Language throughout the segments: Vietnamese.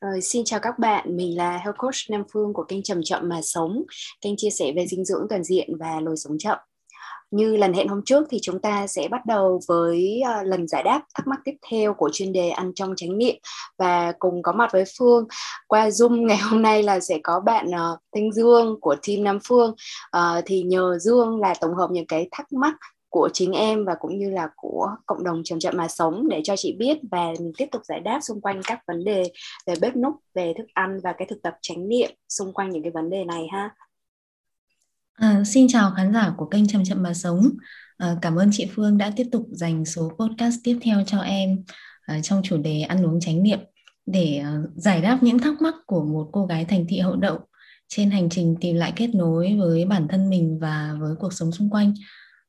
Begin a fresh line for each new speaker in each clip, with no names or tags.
Rồi, xin chào các bạn, mình là Health Coach Nam Phương của kênh Chậm Chậm Mà Sống, kênh chia sẻ về dinh dưỡng toàn diện và lối sống chậm. Như lần hẹn hôm trước thì chúng ta sẽ bắt đầu với uh, lần giải đáp thắc mắc tiếp theo của chuyên đề ăn trong chánh niệm. Và cùng có mặt với Phương qua Zoom ngày hôm nay là sẽ có bạn uh, Thanh Dương của team Nam Phương. Uh, thì nhờ Dương là tổng hợp những cái thắc mắc của chính em và cũng như là của cộng đồng chậm chậm mà sống để cho chị biết và mình tiếp tục giải đáp xung quanh các vấn đề về bếp núc về thức ăn và cái thực tập chánh niệm xung quanh những cái vấn đề này ha
À, xin chào khán giả của kênh Chậm Chậm Mà Sống. À, cảm ơn chị Phương đã tiếp tục dành số podcast tiếp theo cho em à, trong chủ đề ăn uống chánh niệm để à, giải đáp những thắc mắc của một cô gái thành thị hậu đậu trên hành trình tìm lại kết nối với bản thân mình và với cuộc sống xung quanh.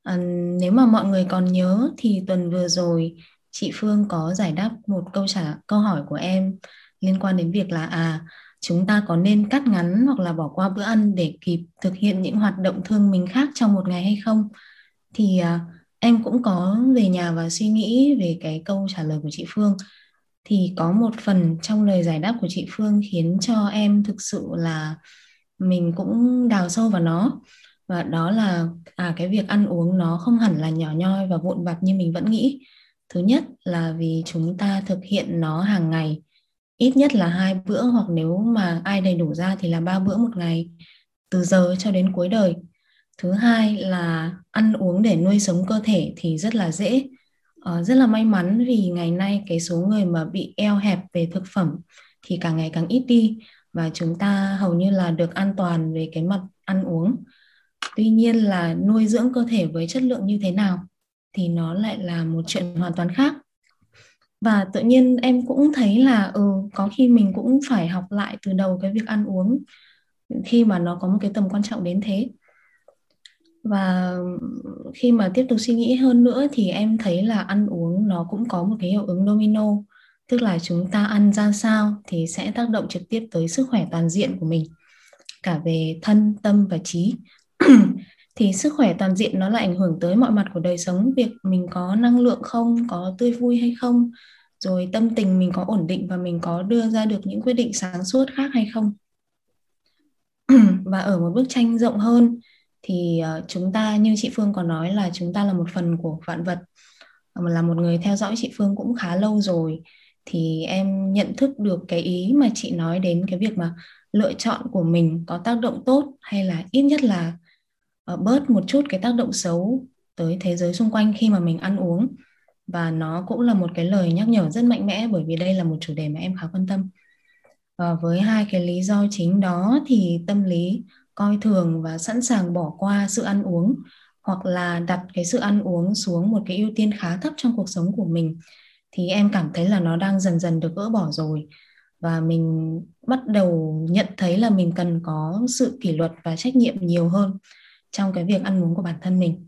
À, nếu mà mọi người còn nhớ thì tuần vừa rồi chị Phương có giải đáp một câu trả câu hỏi của em liên quan đến việc là à chúng ta có nên cắt ngắn hoặc là bỏ qua bữa ăn để kịp thực hiện những hoạt động thương mình khác trong một ngày hay không? Thì à, em cũng có về nhà và suy nghĩ về cái câu trả lời của chị Phương. Thì có một phần trong lời giải đáp của chị Phương khiến cho em thực sự là mình cũng đào sâu vào nó và đó là à cái việc ăn uống nó không hẳn là nhỏ nhoi và vụn vặt như mình vẫn nghĩ. Thứ nhất là vì chúng ta thực hiện nó hàng ngày. Ít nhất là hai bữa hoặc nếu mà ai đầy đủ ra thì là ba bữa một ngày từ giờ cho đến cuối đời. Thứ hai là ăn uống để nuôi sống cơ thể thì rất là dễ. Uh, rất là may mắn vì ngày nay cái số người mà bị eo hẹp về thực phẩm thì càng ngày càng ít đi và chúng ta hầu như là được an toàn về cái mặt ăn uống tuy nhiên là nuôi dưỡng cơ thể với chất lượng như thế nào thì nó lại là một chuyện hoàn toàn khác. Và tự nhiên em cũng thấy là ừ có khi mình cũng phải học lại từ đầu cái việc ăn uống khi mà nó có một cái tầm quan trọng đến thế. Và khi mà tiếp tục suy nghĩ hơn nữa thì em thấy là ăn uống nó cũng có một cái hiệu ứng domino, tức là chúng ta ăn ra sao thì sẽ tác động trực tiếp tới sức khỏe toàn diện của mình, cả về thân, tâm và trí. thì sức khỏe toàn diện nó là ảnh hưởng tới mọi mặt của đời sống. Việc mình có năng lượng không có tươi vui hay không rồi tâm tình mình có ổn định và mình có đưa ra được những quyết định sáng suốt khác hay không. Và ở một bức tranh rộng hơn thì ờ, chúng ta như chị Phương có nói là chúng ta là một phần của vạn vật. Ờ, là một người theo dõi chị Phương cũng khá lâu rồi. Thì em nhận thức được cái ý mà chị nói đến cái việc mà lựa chọn của mình có tác động tốt hay là ít nhất là uh, Ờ, bớt một chút cái tác động xấu tới thế giới xung quanh khi mà mình ăn uống. Và nó cũng là một cái lời nhắc nhở rất mạnh mẽ, bởi vì đây là một chủ đề mà em khá quan tâm. Và với hai cái lý do chính đó thì tâm lý coi thường và sẵn sàng bỏ qua sự ăn uống, hoặc là đặt cái sự ăn uống xuống một cái ưu tiên khá thấp trong cuộc sống của mình, thì em cảm thấy là nó đang dần dần được gỡ bỏ rồi. Và mình bắt đầu nhận thấy là mình cần có sự kỷ luật và trách nhiệm nhiều hơn trong cái việc ăn uống của bản thân mình.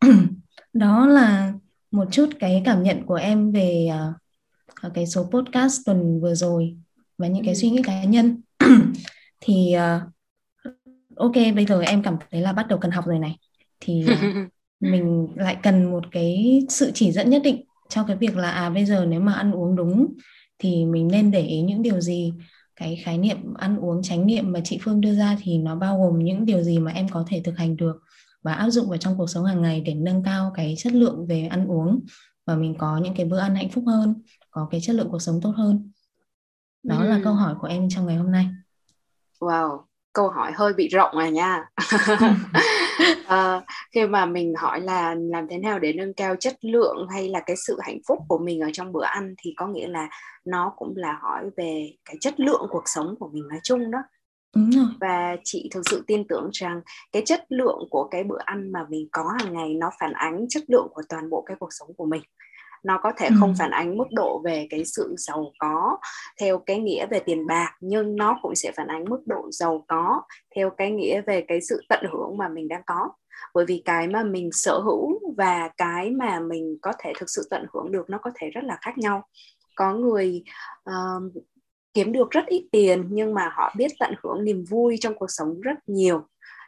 Đó là một chút cái cảm nhận của em về uh, cái số podcast tuần vừa rồi và những cái ừ. suy nghĩ cá nhân. Thì uh, ok bây giờ em cảm thấy là bắt đầu cần học rồi này. Thì uh, mình lại cần một cái sự chỉ dẫn nhất định cho cái việc là à bây giờ nếu mà ăn uống đúng thì mình nên để ý những điều gì cái khái niệm ăn uống chánh niệm mà chị Phương đưa ra thì nó bao gồm những điều gì mà em có thể thực hành được và áp dụng vào trong cuộc sống hàng ngày để nâng cao cái chất lượng về ăn uống và mình có những cái bữa ăn hạnh phúc hơn có cái chất lượng cuộc sống tốt hơn? Đó ừ. là câu hỏi của em trong ngày hôm nay.
Wow câu hỏi hơi bị rộng rồi nha à, khi mà mình hỏi là làm thế nào để nâng cao chất lượng hay là cái sự hạnh phúc của mình ở trong bữa ăn thì có nghĩa là nó cũng là hỏi về cái chất lượng cuộc sống của mình nói chung đó
Đúng rồi.
và chị thực sự tin tưởng rằng cái chất lượng của cái bữa ăn mà mình có hàng ngày nó phản ánh chất lượng của toàn bộ cái cuộc sống của mình nó có thể không phản ánh mức độ về cái sự giàu có theo cái nghĩa về tiền bạc nhưng nó cũng sẽ phản ánh mức độ giàu có theo cái nghĩa về cái sự tận hưởng mà mình đang có. Bởi vì cái mà mình sở hữu và cái mà mình có thể thực sự tận hưởng được nó có thể rất là khác nhau. Có người uh, kiếm được rất ít tiền nhưng mà họ biết tận hưởng niềm vui trong cuộc sống rất nhiều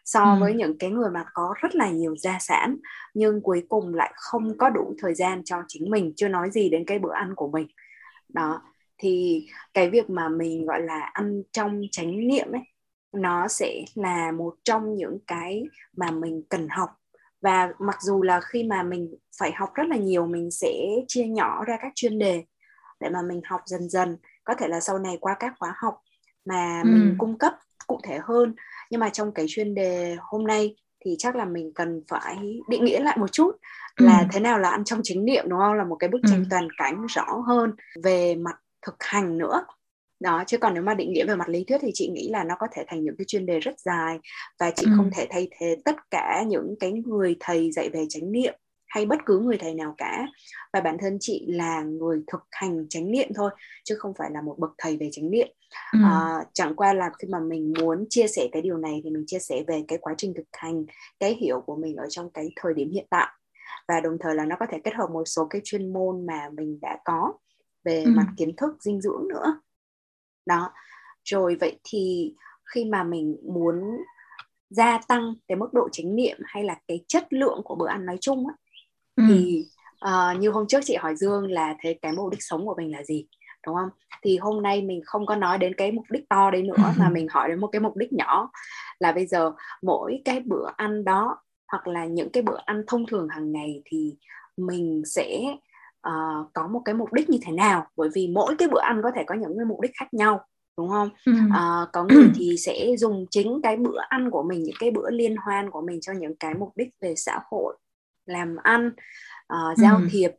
so ừ. với những cái người mà có rất là nhiều gia sản nhưng cuối cùng lại không có đủ thời gian cho chính mình chưa nói gì đến cái bữa ăn của mình đó thì cái việc mà mình gọi là ăn trong chánh niệm ấy nó sẽ là một trong những cái mà mình cần học và mặc dù là khi mà mình phải học rất là nhiều mình sẽ chia nhỏ ra các chuyên đề để mà mình học dần dần có thể là sau này qua các khóa học mà ừ. mình cung cấp cụ thể hơn nhưng mà trong cái chuyên đề hôm nay thì chắc là mình cần phải định nghĩa lại một chút là ừ. thế nào là ăn trong chính niệm đúng không là một cái bức tranh ừ. toàn cảnh rõ hơn về mặt thực hành nữa đó chứ còn nếu mà định nghĩa về mặt lý thuyết thì chị nghĩ là nó có thể thành những cái chuyên đề rất dài và chị ừ. không thể thay thế tất cả những cái người thầy dạy về chánh niệm hay bất cứ người thầy nào cả. Và bản thân chị là người thực hành chánh niệm thôi chứ không phải là một bậc thầy về chánh niệm. Ừ. à, chẳng qua là khi mà mình muốn chia sẻ cái điều này thì mình chia sẻ về cái quá trình thực hành cái hiểu của mình ở trong cái thời điểm hiện tại. Và đồng thời là nó có thể kết hợp một số cái chuyên môn mà mình đã có về ừ. mặt kiến thức dinh dưỡng nữa. Đó. Rồi vậy thì khi mà mình muốn gia tăng cái mức độ chánh niệm hay là cái chất lượng của bữa ăn nói chung á, ừ. thì uh, như hôm trước chị hỏi Dương là thế cái mục đích sống của mình là gì đúng không? Thì hôm nay mình không có nói đến cái mục đích to đấy nữa mà mình hỏi đến một cái mục đích nhỏ. Là bây giờ mỗi cái bữa ăn đó hoặc là những cái bữa ăn thông thường hàng ngày thì mình sẽ uh, có một cái mục đích như thế nào? Bởi vì mỗi cái bữa ăn có thể có những cái mục đích khác nhau đúng không? Ừ. uh, có người thì sẽ dùng chính cái bữa ăn của mình những cái bữa liên hoan của mình cho những cái mục đích về xã hội làm ăn uh, giao ừ. thiệp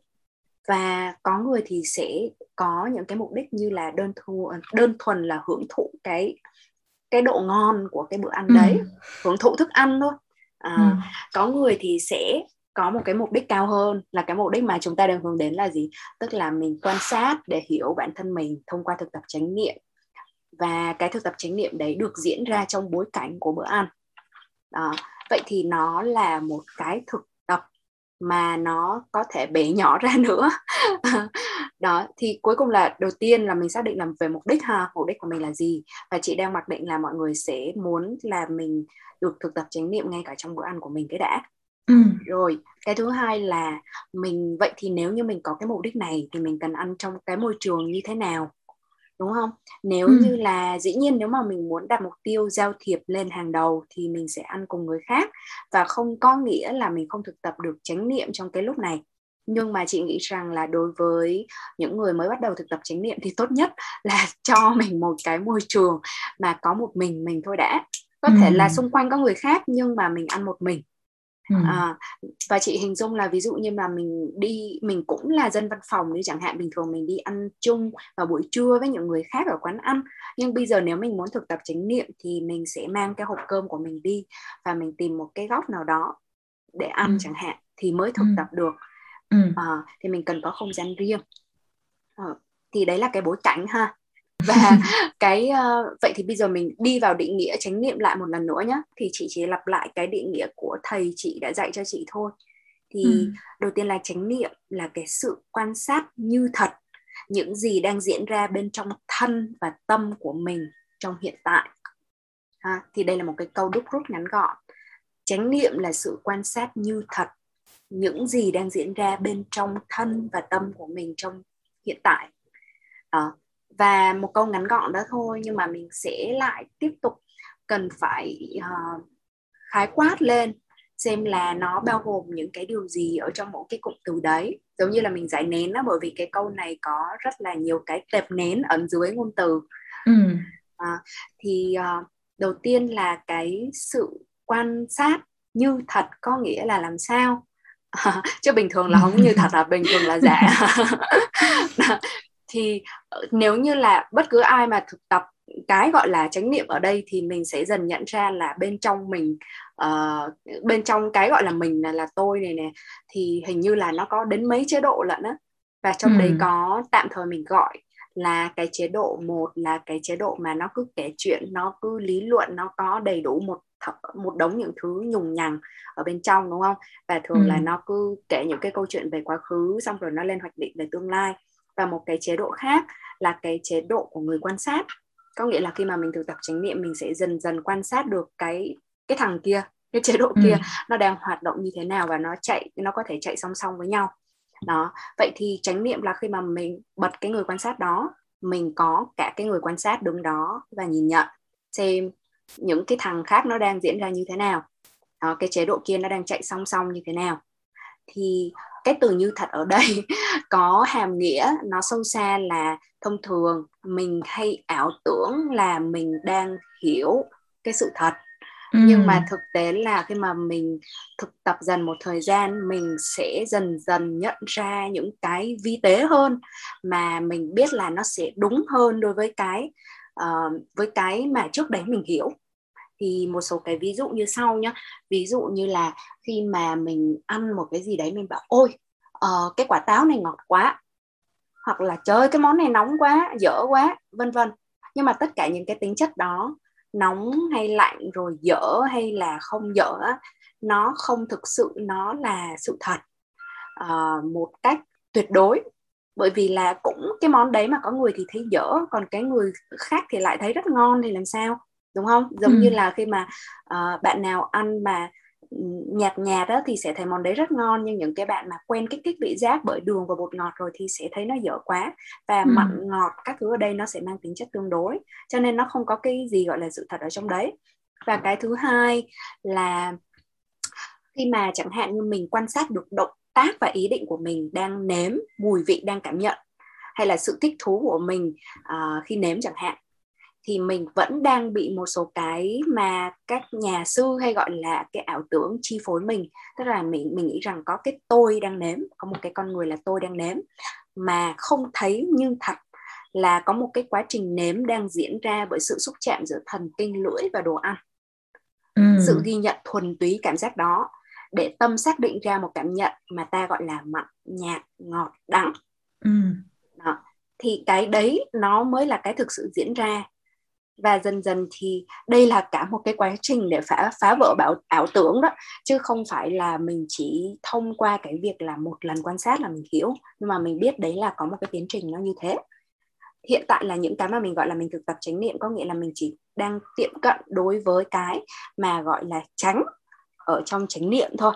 và có người thì sẽ có những cái mục đích như là đơn thu đơn thuần là hưởng thụ cái cái độ ngon của cái bữa ăn ừ. đấy hưởng thụ thức ăn thôi à, ừ. có người thì sẽ có một cái mục đích cao hơn là cái mục đích mà chúng ta đang hướng đến là gì tức là mình quan sát để hiểu bản thân mình thông qua thực tập chánh niệm và cái thực tập chánh niệm đấy được diễn ra trong bối cảnh của bữa ăn đó. vậy thì nó là một cái thực mà nó có thể bể nhỏ ra nữa. Đó thì cuối cùng là đầu tiên là mình xác định làm về mục đích ha mục đích của mình là gì? Và chị đang mặc định là mọi người sẽ muốn là mình được thực tập chánh niệm ngay cả trong bữa ăn của mình cái đã. Ừ. rồi cái thứ hai là mình vậy thì nếu như mình có cái mục đích này thì mình cần ăn trong cái môi trường như thế nào đúng không nếu ừ. như là dĩ nhiên nếu mà mình muốn đặt mục tiêu giao thiệp lên hàng đầu thì mình sẽ ăn cùng người khác và không có nghĩa là mình không thực tập được chánh niệm trong cái lúc này nhưng mà chị nghĩ rằng là đối với những người mới bắt đầu thực tập chánh niệm thì tốt nhất là cho mình một cái môi trường mà có một mình mình thôi đã có ừ. thể là xung quanh có người khác nhưng mà mình ăn một mình Ừ. À, và chị hình dung là ví dụ như mà mình đi mình cũng là dân văn phòng như chẳng hạn bình thường mình đi ăn chung vào buổi trưa với những người khác ở quán ăn nhưng bây giờ nếu mình muốn thực tập chánh niệm thì mình sẽ mang cái hộp cơm của mình đi và mình tìm một cái góc nào đó để ăn ừ. chẳng hạn thì mới thực ừ. tập được ừ. à, thì mình cần có không gian riêng à, thì đấy là cái bối cảnh ha và cái uh, vậy thì bây giờ mình đi vào định nghĩa chánh niệm lại một lần nữa nhé thì chị chỉ lặp lại cái định nghĩa của thầy chị đã dạy cho chị thôi. Thì ừ. đầu tiên là chánh niệm là cái sự quan sát như thật những gì đang diễn ra bên trong thân và tâm của mình trong hiện tại. Ha, thì đây là một cái câu đúc rút ngắn gọn. Chánh niệm là sự quan sát như thật những gì đang diễn ra bên trong thân và tâm của mình trong hiện tại. À, và một câu ngắn gọn đó thôi nhưng mà mình sẽ lại tiếp tục cần phải uh, khái quát lên xem là nó bao gồm những cái điều gì ở trong mỗi cái cụm từ đấy. Giống như là mình giải nén đó bởi vì cái câu này có rất là nhiều cái tệp nén ẩn dưới ngôn từ. Ừ. à, thì uh, đầu tiên là cái sự quan sát như thật có nghĩa là làm sao? À, chứ bình thường là không như thật là bình thường là giả thì ờ, nếu như là bất cứ ai mà thực tập cái gọi là chánh niệm ở đây thì mình sẽ dần nhận ra là bên trong mình uh, bên trong cái gọi là mình là là tôi này nè thì hình như là nó có đến mấy chế độ lận á và trong ừ. đấy có tạm thời mình gọi là cái chế độ một là cái chế độ mà nó cứ kể chuyện nó cứ lý luận nó có đầy đủ một một đống những thứ nhùng nhằng ở bên trong đúng không và thường ừ. là nó cứ kể những cái câu chuyện về quá khứ xong rồi nó lên hoạch định về tương lai và một cái chế độ khác là cái chế độ của người quan sát. Có nghĩa là khi mà mình thực tập chánh niệm mình sẽ dần dần quan sát được cái cái thằng kia cái chế độ ừ. kia nó đang hoạt động như thế nào và nó chạy nó có thể chạy song song với nhau. Đó. Vậy thì chánh niệm là khi mà mình bật cái người quan sát đó mình có cả cái người quan sát đứng đó và nhìn nhận xem những cái thằng khác nó đang diễn ra như thế nào. Đó, cái chế độ kia nó đang chạy song song như thế nào. Thì cái từ như thật ở đây có hàm nghĩa nó sâu xa là thông thường mình hay ảo tưởng là mình đang hiểu cái sự thật ừ. nhưng mà thực tế là khi mà mình thực tập dần một thời gian mình sẽ dần dần nhận ra những cái vi tế hơn mà mình biết là nó sẽ đúng hơn đối với cái uh, với cái mà trước đấy mình hiểu thì một số cái ví dụ như sau nhá. Ví dụ như là khi mà mình ăn một cái gì đấy mình bảo ôi uh, cái quả táo này ngọt quá. Hoặc là chơi cái món này nóng quá dở quá vân vân. Nhưng mà tất cả những cái tính chất đó nóng hay lạnh rồi dở hay là không dở nó không thực sự nó là sự thật. Uh, một cách tuyệt đối. Bởi vì là cũng cái món đấy mà có người thì thấy dở còn cái người khác thì lại thấy rất ngon thì làm sao? Đúng không giống ừ. như là khi mà uh, bạn nào ăn mà nhạt nhạt đó thì sẽ thấy món đấy rất ngon nhưng những cái bạn mà quen kích thích vị giác bởi đường và bột ngọt rồi thì sẽ thấy nó dở quá và ừ. mặn ngọt các thứ ở đây nó sẽ mang tính chất tương đối cho nên nó không có cái gì gọi là sự thật ở trong đấy và cái thứ hai là khi mà chẳng hạn như mình quan sát được động tác và ý định của mình đang nếm mùi vị đang cảm nhận hay là sự thích thú của mình uh, khi nếm chẳng hạn thì mình vẫn đang bị một số cái mà các nhà sư hay gọi là cái ảo tưởng chi phối mình tức là mình mình nghĩ rằng có cái tôi đang nếm có một cái con người là tôi đang nếm mà không thấy như thật là có một cái quá trình nếm đang diễn ra bởi sự xúc chạm giữa thần kinh lưỡi và đồ ăn ừ. sự ghi nhận thuần túy cảm giác đó để tâm xác định ra một cảm nhận mà ta gọi là mặn nhạt ngọt đắng ừ. đó. thì cái đấy nó mới là cái thực sự diễn ra và dần dần thì đây là cả một cái quá trình để phá phá vỡ bảo, ảo tưởng đó. Chứ không phải là mình chỉ thông qua cái việc là một lần quan sát là mình hiểu, nhưng mà mình biết đấy là có một cái tiến trình nó như thế. Hiện tại là những cái mà mình gọi là mình thực tập chánh niệm có nghĩa là mình chỉ đang tiệm cận đối với cái mà gọi là tránh ở trong chánh niệm thôi.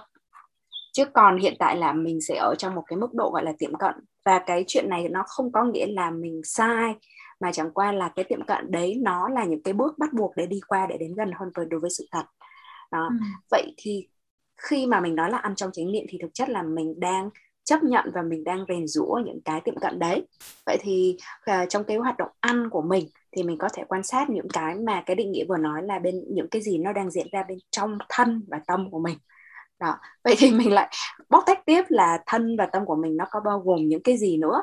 Chứ còn hiện tại là mình sẽ ở trong một cái mức độ gọi là tiệm cận. Và cái chuyện này nó không có nghĩa là mình sai mà chẳng qua là cái tiệm cận đấy nó là những cái bước bắt buộc để đi qua để đến gần hơn với đối với sự thật. Đó. Ừ. vậy thì khi mà mình nói là ăn trong chánh niệm thì thực chất là mình đang chấp nhận và mình đang rèn rũa những cái tiệm cận đấy. Vậy thì uh, trong cái hoạt động ăn của mình thì mình có thể quan sát những cái mà cái định nghĩa vừa nói là bên những cái gì nó đang diễn ra bên trong thân và tâm của mình. Đó. Vậy thì mình lại bóc tách tiếp là thân và tâm của mình nó có bao gồm những cái gì nữa?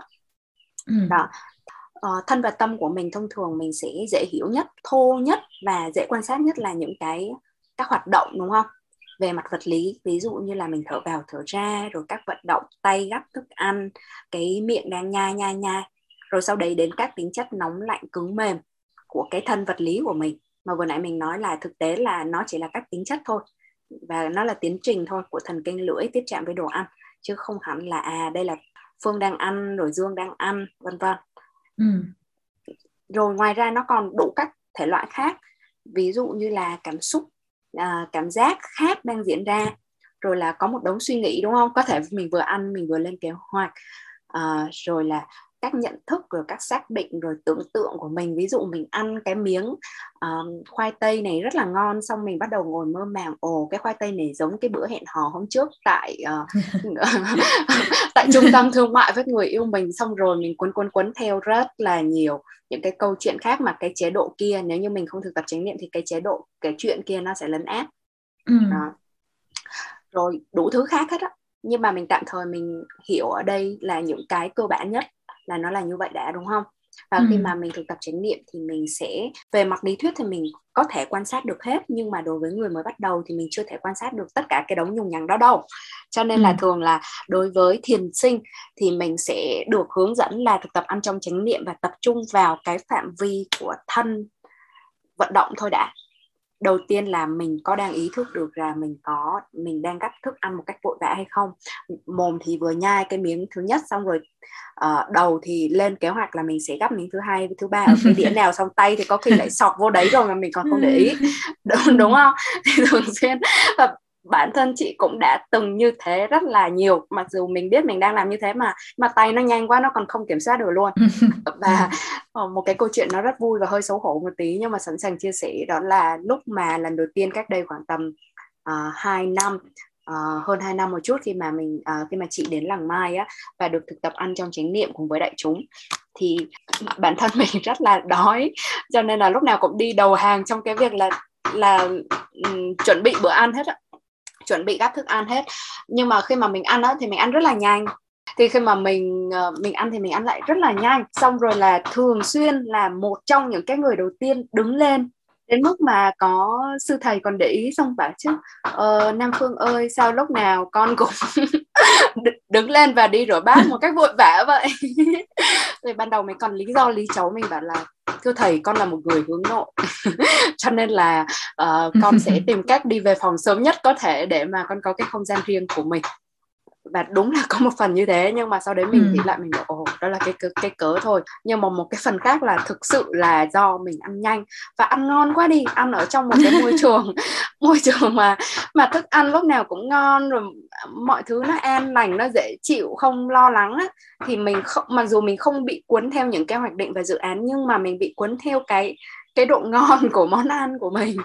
Ừ. đó uh, thân và tâm của mình thông thường mình sẽ dễ hiểu nhất thô nhất và dễ quan sát nhất là những cái các hoạt động đúng không? Về mặt vật lý ví dụ như là mình thở vào thở ra rồi các vận động tay gắp thức ăn cái miệng đang nhai nhai nhai. Rồi sau đấy đến các tính chất nóng lạnh cứng mềm của cái thân vật lý của mình. Mà vừa nãy mình nói là thực tế là nó chỉ là các tính chất thôi và nó là tiến trình thôi của thần kinh lưỡi tiếp chạm với đồ ăn chứ không hẳn là à đây là phương đang ăn rồi dương đang ăn vân vân ừ. rồi ngoài ra nó còn đủ các thể loại khác. Ví dụ như là cảm xúc à, cảm giác khác đang diễn ra. Rồi là có một đống suy nghĩ đúng không? Có thể mình vừa ăn mình vừa lên kế hoạch. À, rồi là cách nhận thức rồi các xác định rồi tưởng tượng của mình. Ví dụ mình ăn cái miếng uh, khoai tây này rất là ngon xong mình bắt đầu ngồi mơ màng ồ cái khoai tây này giống cái bữa hẹn hò hôm trước tại uh, tại trung tâm thương mại với người yêu mình. Xong rồi mình quấn quấn quấn theo rất là nhiều những cái câu chuyện khác mà cái chế độ kia nếu như mình không thực tập chánh niệm thì cái chế độ cái chuyện kia nó sẽ lấn át. Ừ. Đó. rồi đủ thứ khác hết á. Nhưng mà mình tạm thời mình hiểu ở đây là những cái cơ bản nhất là nó là như vậy đã đúng không và ừ. khi mà mình thực tập chánh niệm thì mình sẽ về mặt lý thuyết thì mình có thể quan sát được hết nhưng mà đối với người mới bắt đầu thì mình chưa thể quan sát được tất cả cái đống nhùng nhằng đó đâu cho nên ừ. là thường là đối với thiền sinh thì mình sẽ được hướng dẫn là thực tập ăn trong chánh niệm và tập trung vào cái phạm vi của thân vận động thôi đã đầu tiên là mình có đang ý thức được là mình có mình đang gắp thức ăn một cách vội vã hay không? Mồm thì vừa nhai cái miếng thứ nhất xong rồi uh, đầu thì lên kế hoạch là mình sẽ gắp miếng thứ hai thứ ba ở cái đĩa nào xong tay thì có khi lại sọt vô đấy rồi mà mình còn không để ý. Đúng, đúng không? Thì thường xuyên bản thân chị cũng đã từng như thế rất là nhiều mặc dù mình biết mình đang làm như thế mà mà tay nó nhanh quá nó còn không kiểm soát được luôn. Và ờ, một cái câu chuyện nó rất vui và hơi xấu hổ một tí nhưng mà sẵn sàng chia sẻ đó là lúc mà lần đầu tiên cách đây khoảng tầm uh, ờ, 2 năm uh, hơn 2 năm một chút khi mà mình uh, khi mà chị đến làng Mai á và được thực tập ăn trong chánh niệm cùng với đại chúng thì bản thân mình rất là đói. Cho nên là lúc nào cũng đi đầu hàng trong cái việc là là um, chuẩn bị bữa ăn hết á chuẩn bị các thức ăn hết. Nhưng mà khi mà mình ăn á, thì mình ăn rất là nhanh. Thì khi mà mình ờ, mình ăn thì mình ăn lại rất là nhanh. Xong rồi là thường xuyên là một trong những cái người đầu tiên đứng lên đến mức mà có sư thầy còn để ý xong bảo chứ ờ, Nam Phương ơi sao lúc nào con cũng đứng lên và đi rửa bát một cách vội vã vậy? Thì ban đầu mình còn lý do lý cháu mình bảo là thưa thầy con là một người hướng nội. Cho nên là uh, con sẽ tìm cách đi về phòng sớm nhất có thể để mà con có cái không gian riêng của mình và đúng là có một phần như thế nhưng mà sau đấy mình ừ. nghĩ lại mình bảo ồ đó là cái cái, cái cớ thôi. Nhưng mà một cái phần khác là thực sự là do mình ăn nhanh. Và ăn ngon quá đi ăn ở trong một cái môi trường môi trường mà mà thức ăn lúc nào cũng ngon rồi mọi thứ nó an lành nó dễ chịu không lo lắng á thì mình không mặc dù mình không bị cuốn theo những cái hoạch định và dự án nhưng mà mình bị cuốn theo cái cái độ ngon của món ăn của mình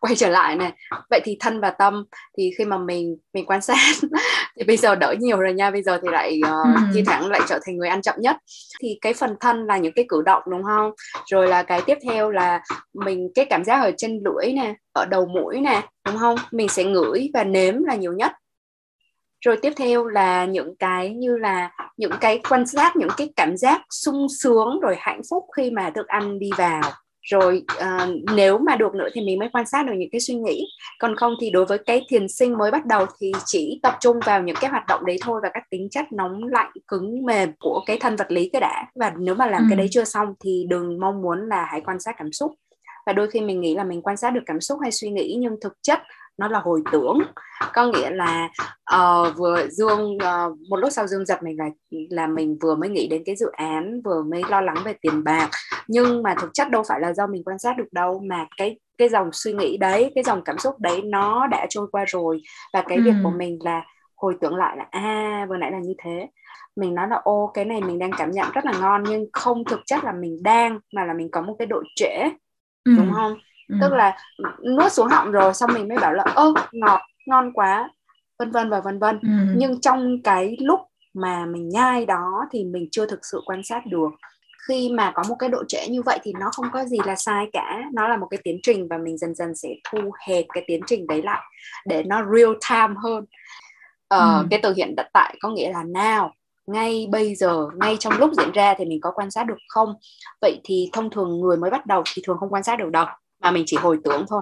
quay trở lại này. Vậy thì thân và tâm thì khi mà mình mình quan sát thì bây giờ đỡ nhiều rồi nha. Bây giờ thì lại uh, ừ. thi thoảng lại trở thành người ăn chậm nhất. Thì cái phần thân là những cái cử động đúng không? Rồi là cái tiếp theo là mình cái cảm giác ở trên lưỡi nè ở đầu mũi nè đúng không? Mình sẽ ngửi và nếm là nhiều nhất. Rồi tiếp theo là những cái như là những cái quan sát những cái cảm giác sung sướng rồi hạnh phúc khi mà thức ăn đi vào rồi uh, nếu mà được nữa thì mình mới quan sát được những cái suy nghĩ. Còn không thì đối với cái thiền sinh mới bắt đầu thì chỉ tập trung vào những cái hoạt động đấy thôi và các tính chất nóng lạnh cứng mềm của cái thân vật lý cái đã. Và nếu mà làm ừ. cái đấy chưa xong thì đừng mong muốn là hãy quan sát cảm xúc. Và đôi khi mình nghĩ là mình quan sát được cảm xúc hay suy nghĩ nhưng thực chất nó là hồi tưởng. Có nghĩa là uh, vừa dương uh, một lúc sau dương giật mình là là mình vừa mới nghĩ đến cái dự án vừa mới lo lắng về tiền bạc. Nhưng mà thực chất đâu phải là do mình quan sát được đâu mà cái cái dòng suy nghĩ đấy cái dòng cảm xúc đấy nó đã trôi qua rồi. Và cái ừ. việc của mình là hồi tưởng lại là à vừa nãy là như thế. Mình nói là ô cái này mình đang cảm nhận rất là ngon nhưng không thực chất là mình đang mà là mình có một cái độ trễ. Ừ. đúng không ừ. tức là nuốt xuống họng rồi xong mình mới bảo là ơ ngọt ngon quá vân vân và vân vân ừ. nhưng trong cái lúc mà mình nhai đó thì mình chưa thực sự quan sát được khi mà có một cái độ trễ như vậy thì nó không có gì là sai cả nó là một cái tiến trình và mình dần dần sẽ thu hẹp cái tiến trình đấy lại để nó real time hơn ờ, ừ. cái từ hiện tại có nghĩa là now ngay bây giờ ngay trong lúc diễn ra thì mình có quan sát được không vậy thì thông thường người mới bắt đầu thì thường không quan sát được đâu mà mình chỉ hồi tưởng thôi.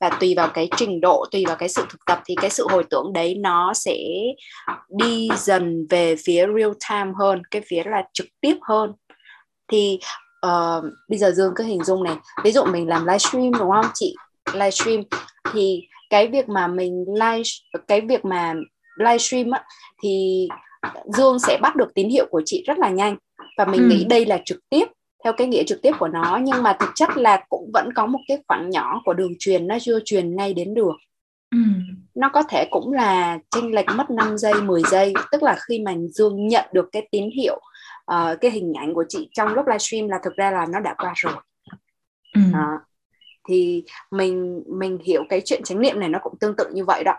Và tùy vào cái trình độ tùy vào cái sự thực tập thì cái sự hồi tưởng đấy nó sẽ đi dần về phía real time hơn cái phía là trực tiếp hơn. Thì uh, bây giờ dương cứ hình dung này. Ví dụ mình làm livestream đúng không? Chị livestream. Thì cái việc mà mình live cái việc mà livestream á thì dương sẽ bắt được tín hiệu của chị rất là nhanh. Và mình ừ. nghĩ đây là trực tiếp theo cái nghĩa trực tiếp của nó nhưng mà thực chất là cũng vẫn có một cái khoảng nhỏ của đường truyền nó chưa truyền ngay đến được ừ. nó có thể cũng là chênh lệch mất 5 giây 10 giây tức là khi mà dương nhận được cái tín hiệu uh, cái hình ảnh của chị trong lúc livestream là thực ra là nó đã qua rồi ừ. đó. thì mình mình hiểu cái chuyện chánh niệm này nó cũng tương tự như vậy đó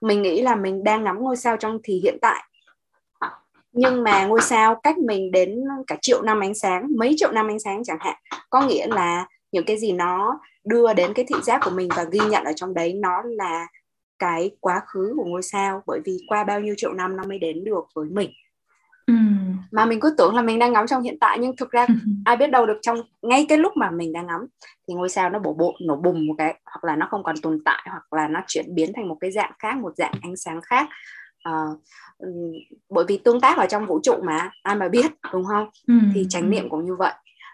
mình nghĩ là mình đang ngắm ngôi sao trong thì hiện tại nhưng mà ngôi sao cách mình đến cả triệu năm ánh sáng mấy triệu năm ánh sáng chẳng hạn có nghĩa là những cái gì nó đưa đến cái thị giác của mình và ghi nhận ở trong đấy nó là cái quá khứ của ngôi sao. Bởi vì qua bao nhiêu triệu năm nó mới đến được với mình. Ừ. mà mình cứ tưởng là mình đang ngắm trong hiện tại nhưng thực ra ai biết đâu được trong ngay cái lúc mà mình đang ngắm thì ngôi sao nó bổ bộ nổ bùng một cái hoặc là nó không còn tồn tại hoặc là nó chuyển biến thành một cái dạng khác một dạng ánh sáng khác uh, bởi vì tương tác ở trong vũ trụ mà ai mà biết đúng không ừ. thì chánh niệm cũng như vậy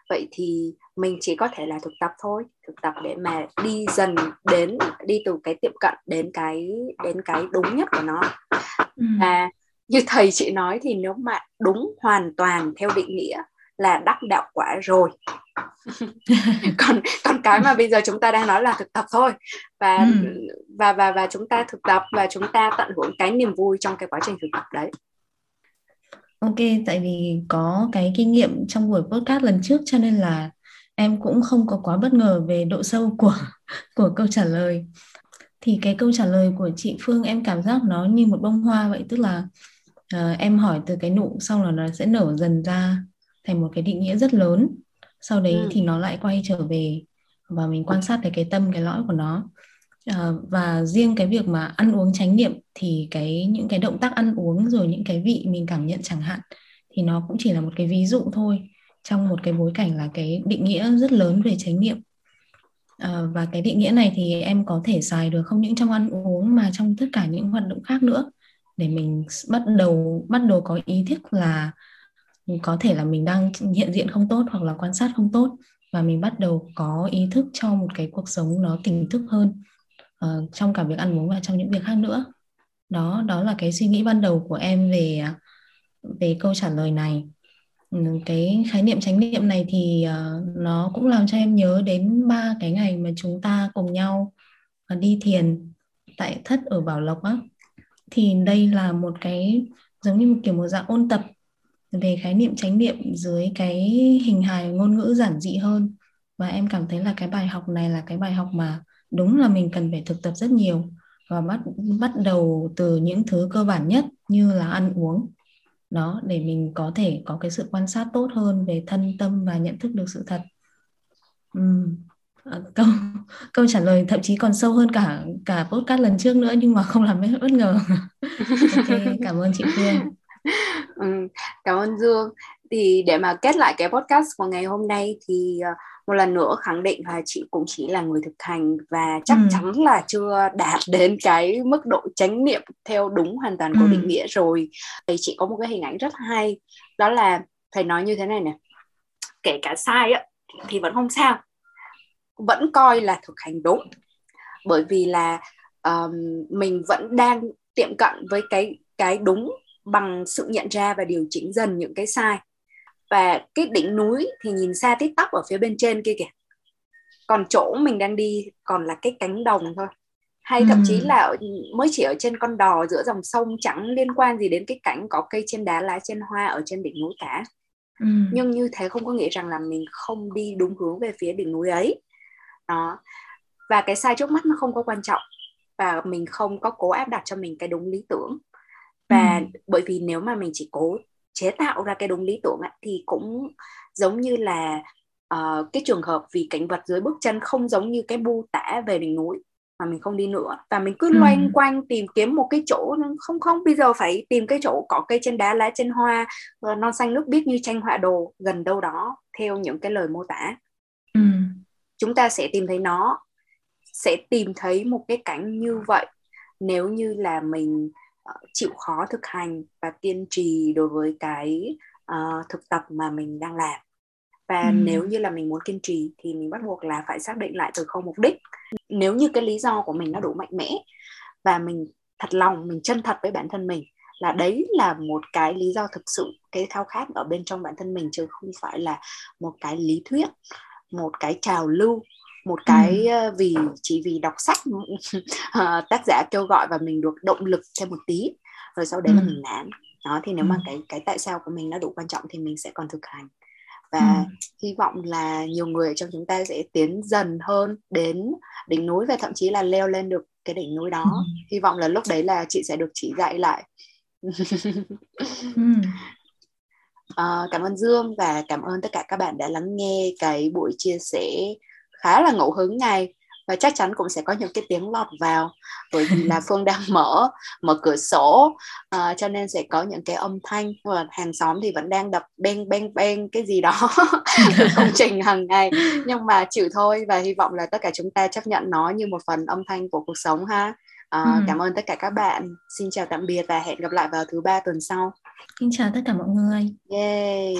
vậy thì mình chỉ có thể là thực tập thôi thực tập để mà đi dần đến đi từ cái tiệm cận đến cái đến cái đúng nhất của nó ừ. và như thầy chị nói thì nếu mà đúng hoàn toàn theo định nghĩa là đắc đạo quả rồi còn còn cái mà bây giờ chúng ta đang nói là thực tập thôi và ừ. và và và chúng ta thực tập và chúng ta tận hưởng cái niềm vui trong cái quá trình thực tập đấy
Ok, tại vì có cái kinh nghiệm trong buổi podcast lần trước cho nên là em cũng không có quá bất ngờ về độ sâu của của câu trả lời. Thì cái câu trả lời của chị Phương em cảm giác nó như một bông hoa vậy, tức là uh, em hỏi từ cái nụ xong là nó sẽ nở dần ra thành một cái định nghĩa rất lớn. Sau đấy ừ. thì nó lại quay trở về và mình quan sát thấy cái tâm cái lõi của nó. À, và riêng cái việc mà ăn uống chánh niệm thì cái những cái động tác ăn uống rồi những cái vị mình cảm nhận chẳng hạn thì nó cũng chỉ là một cái ví dụ thôi trong một cái bối cảnh là cái định nghĩa rất lớn về chánh niệm à, và cái định nghĩa này thì em có thể xài được không những trong ăn uống mà trong tất cả những hoạt động khác nữa để mình bắt đầu bắt đầu có ý thức là có thể là mình đang hiện diện không tốt hoặc là quan sát không tốt và mình bắt đầu có ý thức cho một cái cuộc sống nó tỉnh thức hơn uh, trong cả việc ăn uống và trong những việc khác nữa. Đó đó là cái suy nghĩ ban đầu của em về về câu trả lời này. Ừ, cái khái niệm chánh niệm này thì uh, nó cũng làm cho em nhớ đến ba cái ngày mà chúng ta cùng nhau ờ, đi thiền tại thất ở Bảo Lộc á. Thì đây là một cái giống như một kiểu một dạng ôn tập về khái niệm chánh niệm dưới cái hình hài ngôn ngữ giản dị hơn. Và em cảm thấy là cái bài học này là cái bài học mà đúng là mình cần phải thực tập rất nhiều và bắt bắt đầu từ những thứ cơ bản nhất như là ăn uống. Đó để mình có thể có cái sự quan sát tốt hơn về thân tâm và nhận thức được sự thật. Uhm. câu câu trả lời thậm chí còn sâu hơn cả cả podcast lần trước nữa nhưng mà không làm em bất ngờ. Okay, cảm ơn chị Phương
ừ, cảm ơn Dương thì để mà kết lại cái podcast của ngày hôm nay thì uh, một lần nữa khẳng định là chị cũng chỉ là người thực hành và chắc ừ. chắn là chưa đạt đến cái mức độ chánh niệm theo đúng hoàn toàn của ừ. định nghĩa rồi thì chị có một cái hình ảnh rất hay đó là thầy nói như thế này nè kể cả sai á thì vẫn không sao vẫn coi là thực hành đúng bởi vì là um, mình vẫn đang tiệm cận với cái cái đúng bằng sự nhận ra và điều chỉnh dần những cái sai. Và cái đỉnh núi thì nhìn xa tít tắp ở phía bên trên kia kìa. Còn chỗ mình đang đi còn là cái cánh đồng thôi. Hay thậm chí là mới chỉ ở trên con đò giữa dòng sông chẳng liên quan gì đến cái cảnh có cây trên đá lá trên hoa ở trên đỉnh núi cả. Ừ. nhưng như thế không có nghĩa rằng là mình không đi đúng hướng về phía đỉnh núi ấy. Đó. Và cái sai trước mắt nó không có quan trọng. Và mình không có cố áp đặt cho mình cái đúng lý tưởng và ừ. bởi vì nếu mà mình chỉ cố chế tạo ra cái đúng lý tưởng ấy, thì cũng giống như là uh, cái trường hợp vì cảnh vật dưới bước chân không giống như cái bu tả về đỉnh núi mà mình không đi nữa và mình cứ ừ. loanh quanh tìm kiếm một cái chỗ không không bây giờ phải tìm cái chỗ có cây trên đá lá trên hoa non xanh nước biếc như tranh họa đồ gần đâu đó theo những cái lời mô tả ừ. chúng ta sẽ tìm thấy nó sẽ tìm thấy một cái cảnh như vậy nếu như là mình chịu khó thực hành và kiên trì đối với cái uh, thực tập mà mình đang làm. Và ừ. nếu như là mình muốn kiên trì thì mình bắt buộc là phải xác định lại từ không mục đích. Nếu như cái lý do của mình nó đủ mạnh mẽ và mình thật lòng mình chân thật với bản thân mình là đấy là một cái lý do thực sự cái khao khát ở bên trong bản thân mình chứ không phải là một cái lý thuyết một cái trào lưu một cái ừ. vì chỉ vì đọc sách ờ, tác giả kêu gọi và mình được động lực thêm một tí rồi sau đấy ừ. là mình nản đó thì nếu ừ. mà cái cái tại sao của mình nó đủ quan trọng thì mình sẽ còn thực hành và ừ. hy vọng là nhiều người trong chúng ta sẽ tiến dần hơn đến đỉnh núi và thậm chí là leo lên được cái đỉnh núi đó ừ. hy vọng là lúc đấy là chị sẽ được chỉ dạy lại ừ. à, cảm ơn Dương và cảm ơn tất cả các bạn đã lắng nghe cái buổi chia sẻ khá là ngẫu hứng này và chắc chắn cũng sẽ có những cái tiếng lọt vào bởi vì là phương đang mở mở cửa sổ uh, cho nên sẽ có những cái âm thanh. Và hàng xóm thì vẫn đang đập beng beng beng cái gì đó công trình hàng ngày. Nhưng mà chịu thôi và hy vọng là tất cả chúng ta chấp nhận nó như một phần âm thanh của cuộc sống ha. Uh, ừ. cảm ơn tất cả các bạn. Xin chào tạm biệt và hẹn gặp lại vào thứ ba tuần sau.
Xin chào tất cả mọi người.
Yay